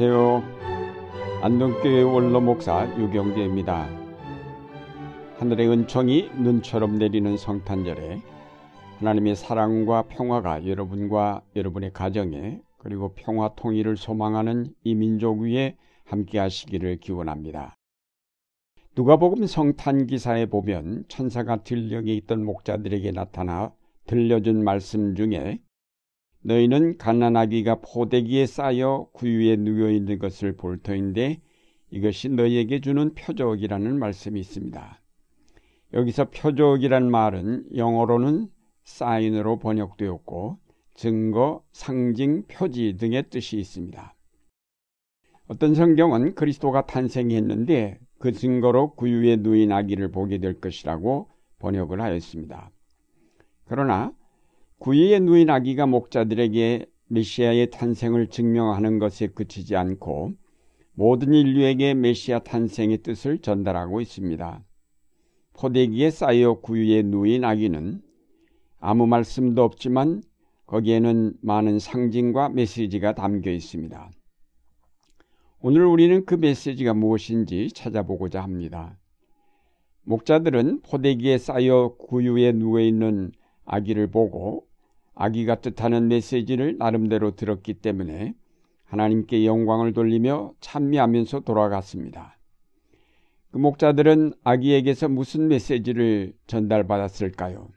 안녕하세요. 안동교회 원로 목사 유경재입니다. 하늘의 은총이 눈처럼 내리는 성탄절에 하나님의 사랑과 평화가 여러분과 여러분의 가정에 그리고 평화 통일을 소망하는 이 민족 위에 함께 하시기를 기원합니다. 누가복음 성탄 기사에 보면 천사가 들녘에 있던 목자들에게 나타나 들려준 말씀 중에 너희는 갓난아기가 포대기에 쌓여 구유에 누워 있는 것을 볼 터인데 이것이 너희에게 주는 표적이라는 말씀이 있습니다. 여기서 표적이란 말은 영어로는 사인으로 번역되었고 증거, 상징, 표지 등의 뜻이 있습니다. 어떤 성경은 그리스도가 탄생했는데 그 증거로 구유에 누인 아기를 보게 될 것이라고 번역을 하였습니다. 그러나 구유에 누인 아기가 목자들에게 메시아의 탄생을 증명하는 것에 그치지 않고 모든 인류에게 메시아 탄생의 뜻을 전달하고 있습니다. 포대기에 쌓여 구유에 누인 아기는 아무 말씀도 없지만 거기에는 많은 상징과 메시지가 담겨 있습니다. 오늘 우리는 그 메시지가 무엇인지 찾아보고자 합니다. 목자들은 포대기에 쌓여 구유에 누워 있는 아기를 보고 아기가 뜻하는 메시지를 나름대로 들었기 때문에 하나님께 영광을 돌리며 찬미하면서 돌아갔습니다. 그 목자들은 아기에게서 무슨 메시지를 전달받았을까요?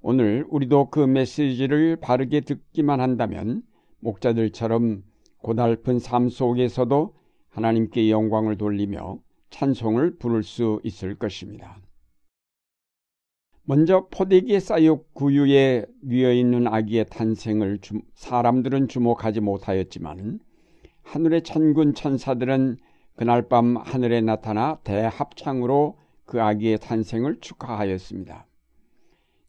오늘 우리도 그 메시지를 바르게 듣기만 한다면 목자들처럼 고달픈 삶 속에서도 하나님께 영광을 돌리며 찬송을 부를 수 있을 것입니다. 먼저 포대기에 쌓여 구유에 뉘어 있는 아기의 탄생을 사람들은 주목하지 못하였지만 하늘의 천군 천사들은 그날 밤 하늘에 나타나 대합창으로 그 아기의 탄생을 축하하였습니다.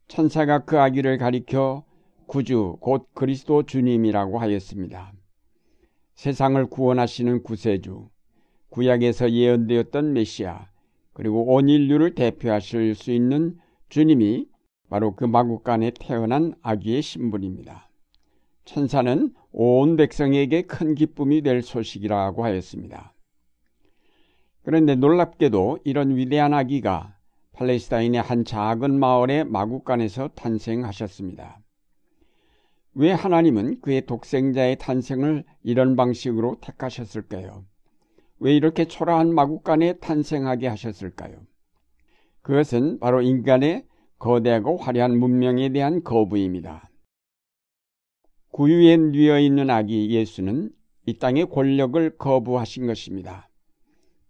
천사가 그 아기를 가리켜 구주 곧 그리스도 주님이라고 하였습니다. 세상을 구원하시는 구세주, 구약에서 예언되었던 메시아, 그리고 온 인류를 대표하실 수 있는 주님이 바로 그 마국간에 태어난 아기의 신분입니다. 천사는 온 백성에게 큰 기쁨이 될 소식이라고 하였습니다. 그런데 놀랍게도 이런 위대한 아기가 팔레스타인의 한 작은 마을의 마국간에서 탄생하셨습니다. 왜 하나님은 그의 독생자의 탄생을 이런 방식으로 택하셨을까요? 왜 이렇게 초라한 마국간에 탄생하게 하셨을까요? 그것은 바로 인간의 거대하고 화려한 문명에 대한 거부입니다. 구유에 뉘어 있는 아기 예수는 이 땅의 권력을 거부하신 것입니다.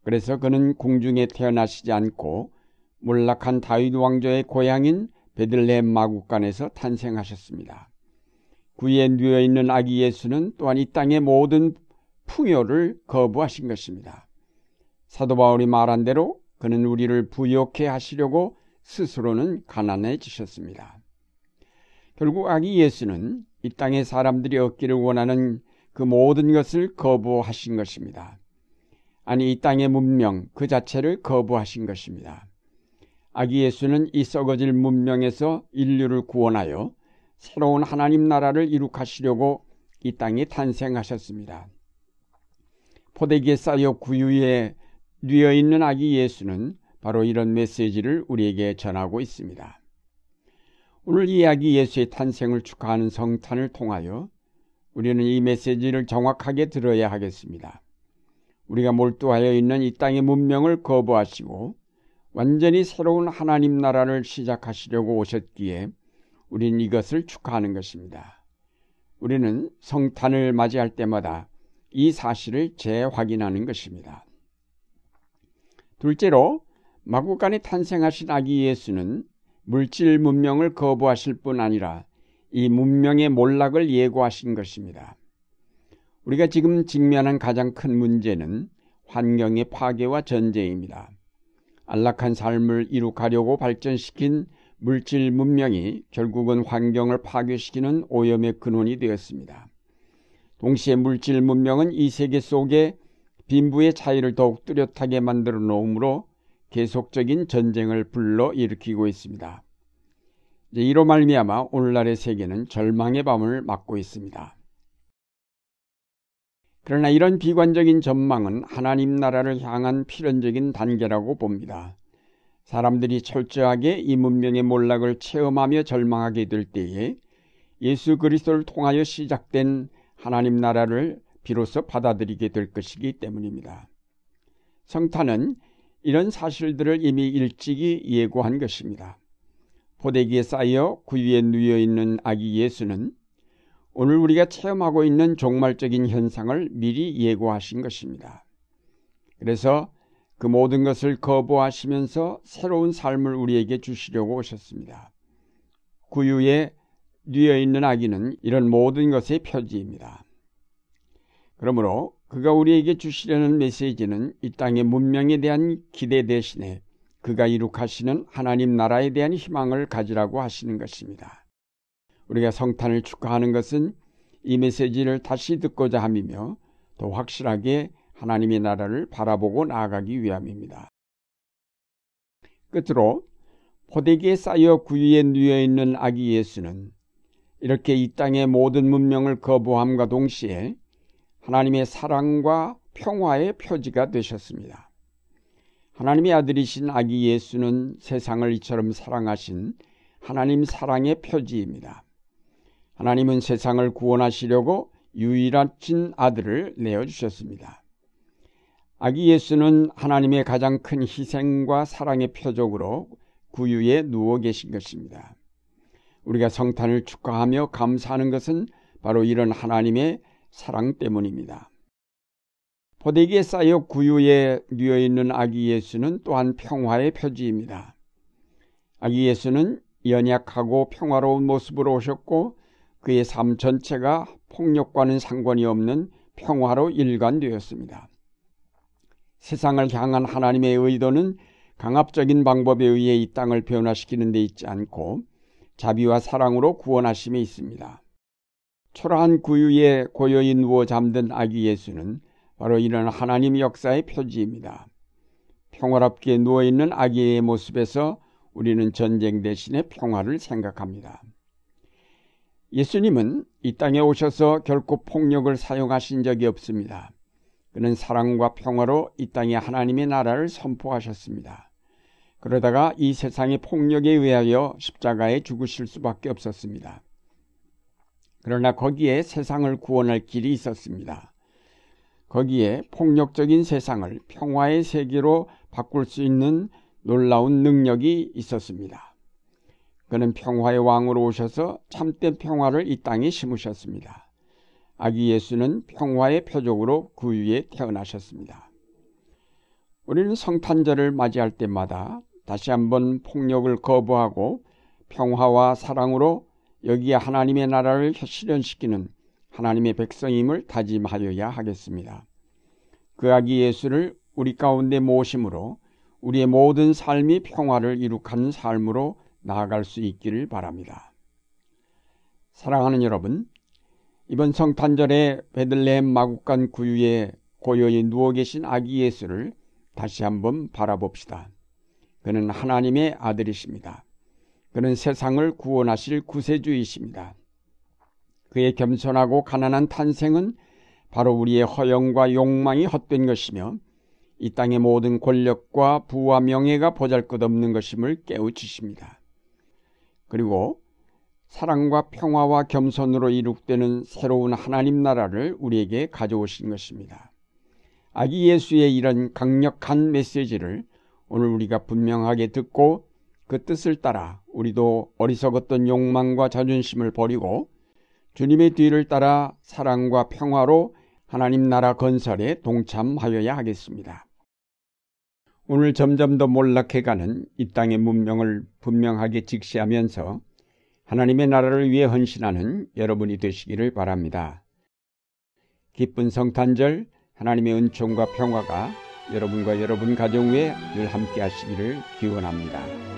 그래서 그는 궁중에 태어나시지 않고 몰락한 다윗 왕조의 고향인 베들레헴 마국간에서 탄생하셨습니다. 구에 누워 있는 아기 예수는 또한 이 땅의 모든 풍요를 거부하신 것입니다. 사도 바울이 말한 대로 그는 우리를 부욕해 하시려고 스스로는 가난해지셨습니다. 결국 아기 예수는 이 땅의 사람들이 얻기를 원하는 그 모든 것을 거부하신 것입니다. 아니 이 땅의 문명 그 자체를 거부하신 것입니다. 아기 예수는 이 썩어질 문명에서 인류를 구원하여 새로운 하나님 나라를 이룩하시려고 이 땅에 탄생하셨습니다. 포대기에 쌓여 구유에 뉘어 있는 아기 예수는 바로 이런 메시지를 우리에게 전하고 있습니다. 오늘 이 아기 예수의 탄생을 축하하는 성탄을 통하여 우리는 이 메시지를 정확하게 들어야 하겠습니다. 우리가 몰두하여 있는 이 땅의 문명을 거부하시고 완전히 새로운 하나님 나라를 시작하시려고 오셨기에 우리는 이것을 축하하는 것입니다. 우리는 성탄을 맞이할 때마다 이 사실을 재확인하는 것입니다. 둘째로 마구간에 탄생하신 아기 예수는 물질 문명을 거부하실 뿐 아니라 이 문명의 몰락을 예고하신 것입니다. 우리가 지금 직면한 가장 큰 문제는 환경의 파괴와 전쟁입니다. 안락한 삶을 이룩하려고 발전시킨 물질 문명이 결국은 환경을 파괴시키는 오염의 근원이 되었습니다. 동시에 물질 문명은 이 세계 속에 빈부의 차이를 더욱 뚜렷하게 만들어 놓으므로 계속적인 전쟁을 불러 일으키고 있습니다. 이로 말미암아 오늘날의 세계는 절망의 밤을 맞고 있습니다. 그러나 이런 비관적인 전망은 하나님 나라를 향한 필연적인 단계라고 봅니다. 사람들이 철저하게 이 문명의 몰락을 체험하며 절망하게 될 때에 예수 그리스도를 통하여 시작된 하나님 나라를 비로소 받아들이게 될 것이기 때문입니다. 성탄은 이런 사실들을 이미 일찍이 예고한 것입니다. 포대기에 쌓여 구유에 누여 있는 아기 예수는 오늘 우리가 체험하고 있는 종말적인 현상을 미리 예고하신 것입니다. 그래서 그 모든 것을 거부하시면서 새로운 삶을 우리에게 주시려고 오셨습니다. 구유에 뉘어 있는 아기는 이런 모든 것의 표지입니다. 그러므로 그가 우리에게 주시려는 메시지는 이 땅의 문명에 대한 기대 대신에 그가 이룩하시는 하나님 나라에 대한 희망을 가지라고 하시는 것입니다. 우리가 성탄을 축하하는 것은 이 메시지를 다시 듣고자 함이며 더 확실하게 하나님의 나라를 바라보고 나아가기 위함입니다. 끝으로 포대기에 쌓여 구유에 누여 있는 아기 예수는 이렇게 이 땅의 모든 문명을 거부함과 동시에 하나님의 사랑과 평화의 표지가 되셨습니다. 하나님의 아들이신 아기 예수는 세상을 이처럼 사랑하신 하나님 사랑의 표지입니다. 하나님은 세상을 구원하시려고 유일하신 아들을 내어주셨습니다. 아기 예수는 하나님의 가장 큰 희생과 사랑의 표적으로 구유에 누워 계신 것입니다. 우리가 성탄을 축하하며 감사하는 것은 바로 이런 하나님의 사랑 때문입니다. 포대기에 쌓여 구유에 누워 있는 아기 예수는 또한 평화의 표지입니다. 아기 예수는 연약하고 평화로운 모습으로 오셨고 그의 삶 전체가 폭력과는 상관이 없는 평화로 일관되었습니다. 세상을 향한 하나님의 의도는 강압적인 방법에 의해 이 땅을 변화시키는 데 있지 않고 자비와 사랑으로 구원하심에 있습니다. 초라한 구유에 고요히 누워 잠든 아기 예수는 바로 이런 하나님 역사의 표지입니다. 평화롭게 누워있는 아기의 모습에서 우리는 전쟁 대신에 평화를 생각합니다. 예수님은 이 땅에 오셔서 결코 폭력을 사용하신 적이 없습니다. 그는 사랑과 평화로 이 땅에 하나님의 나라를 선포하셨습니다. 그러다가 이 세상의 폭력에 의하여 십자가에 죽으실 수밖에 없었습니다. 그러나 거기에 세상을 구원할 길이 있었습니다. 거기에 폭력적인 세상을 평화의 세계로 바꿀 수 있는 놀라운 능력이 있었습니다. 그는 평화의 왕으로 오셔서 참된 평화를 이 땅에 심으셨습니다. 아기 예수는 평화의 표적으로 그 위에 태어나셨습니다. 우리는 성탄절을 맞이할 때마다 다시 한번 폭력을 거부하고 평화와 사랑으로 여기에 하나님의 나라를 실현시키는 하나님의 백성임을 다짐하여야 하겠습니다. 그 아기 예수를 우리 가운데 모심으로 우리의 모든 삶이 평화를 이룩하는 삶으로 나아갈 수 있기를 바랍니다. 사랑하는 여러분, 이번 성탄절에 베들레헴 마국간 구유에 고요히 누워 계신 아기 예수를 다시 한번 바라봅시다. 그는 하나님의 아들이십니다. 그는 세상을 구원하실 구세주이십니다. 그의 겸손하고 가난한 탄생은 바로 우리의 허영과 욕망이 헛된 것이며 이 땅의 모든 권력과 부와 명예가 보잘것없는 것임을 깨우치십니다. 그리고 사랑과 평화와 겸손으로 이룩되는 새로운 하나님 나라를 우리에게 가져오신 것입니다. 아기 예수의 이런 강력한 메시지를 오늘 우리가 분명하게 듣고 그 뜻을 따라 우리도 어리석었던 욕망과 자존심을 버리고 주님의 뒤를 따라 사랑과 평화로 하나님 나라 건설에 동참하여야 하겠습니다. 오늘 점점 더 몰락해가는 이 땅의 문명을 분명하게 직시하면서 하나님의 나라를 위해 헌신하는 여러분이 되시기를 바랍니다. 기쁜 성탄절 하나님의 은총과 평화가 여러분과 여러분 가정 위에 늘 함께 하시기를 기원합니다.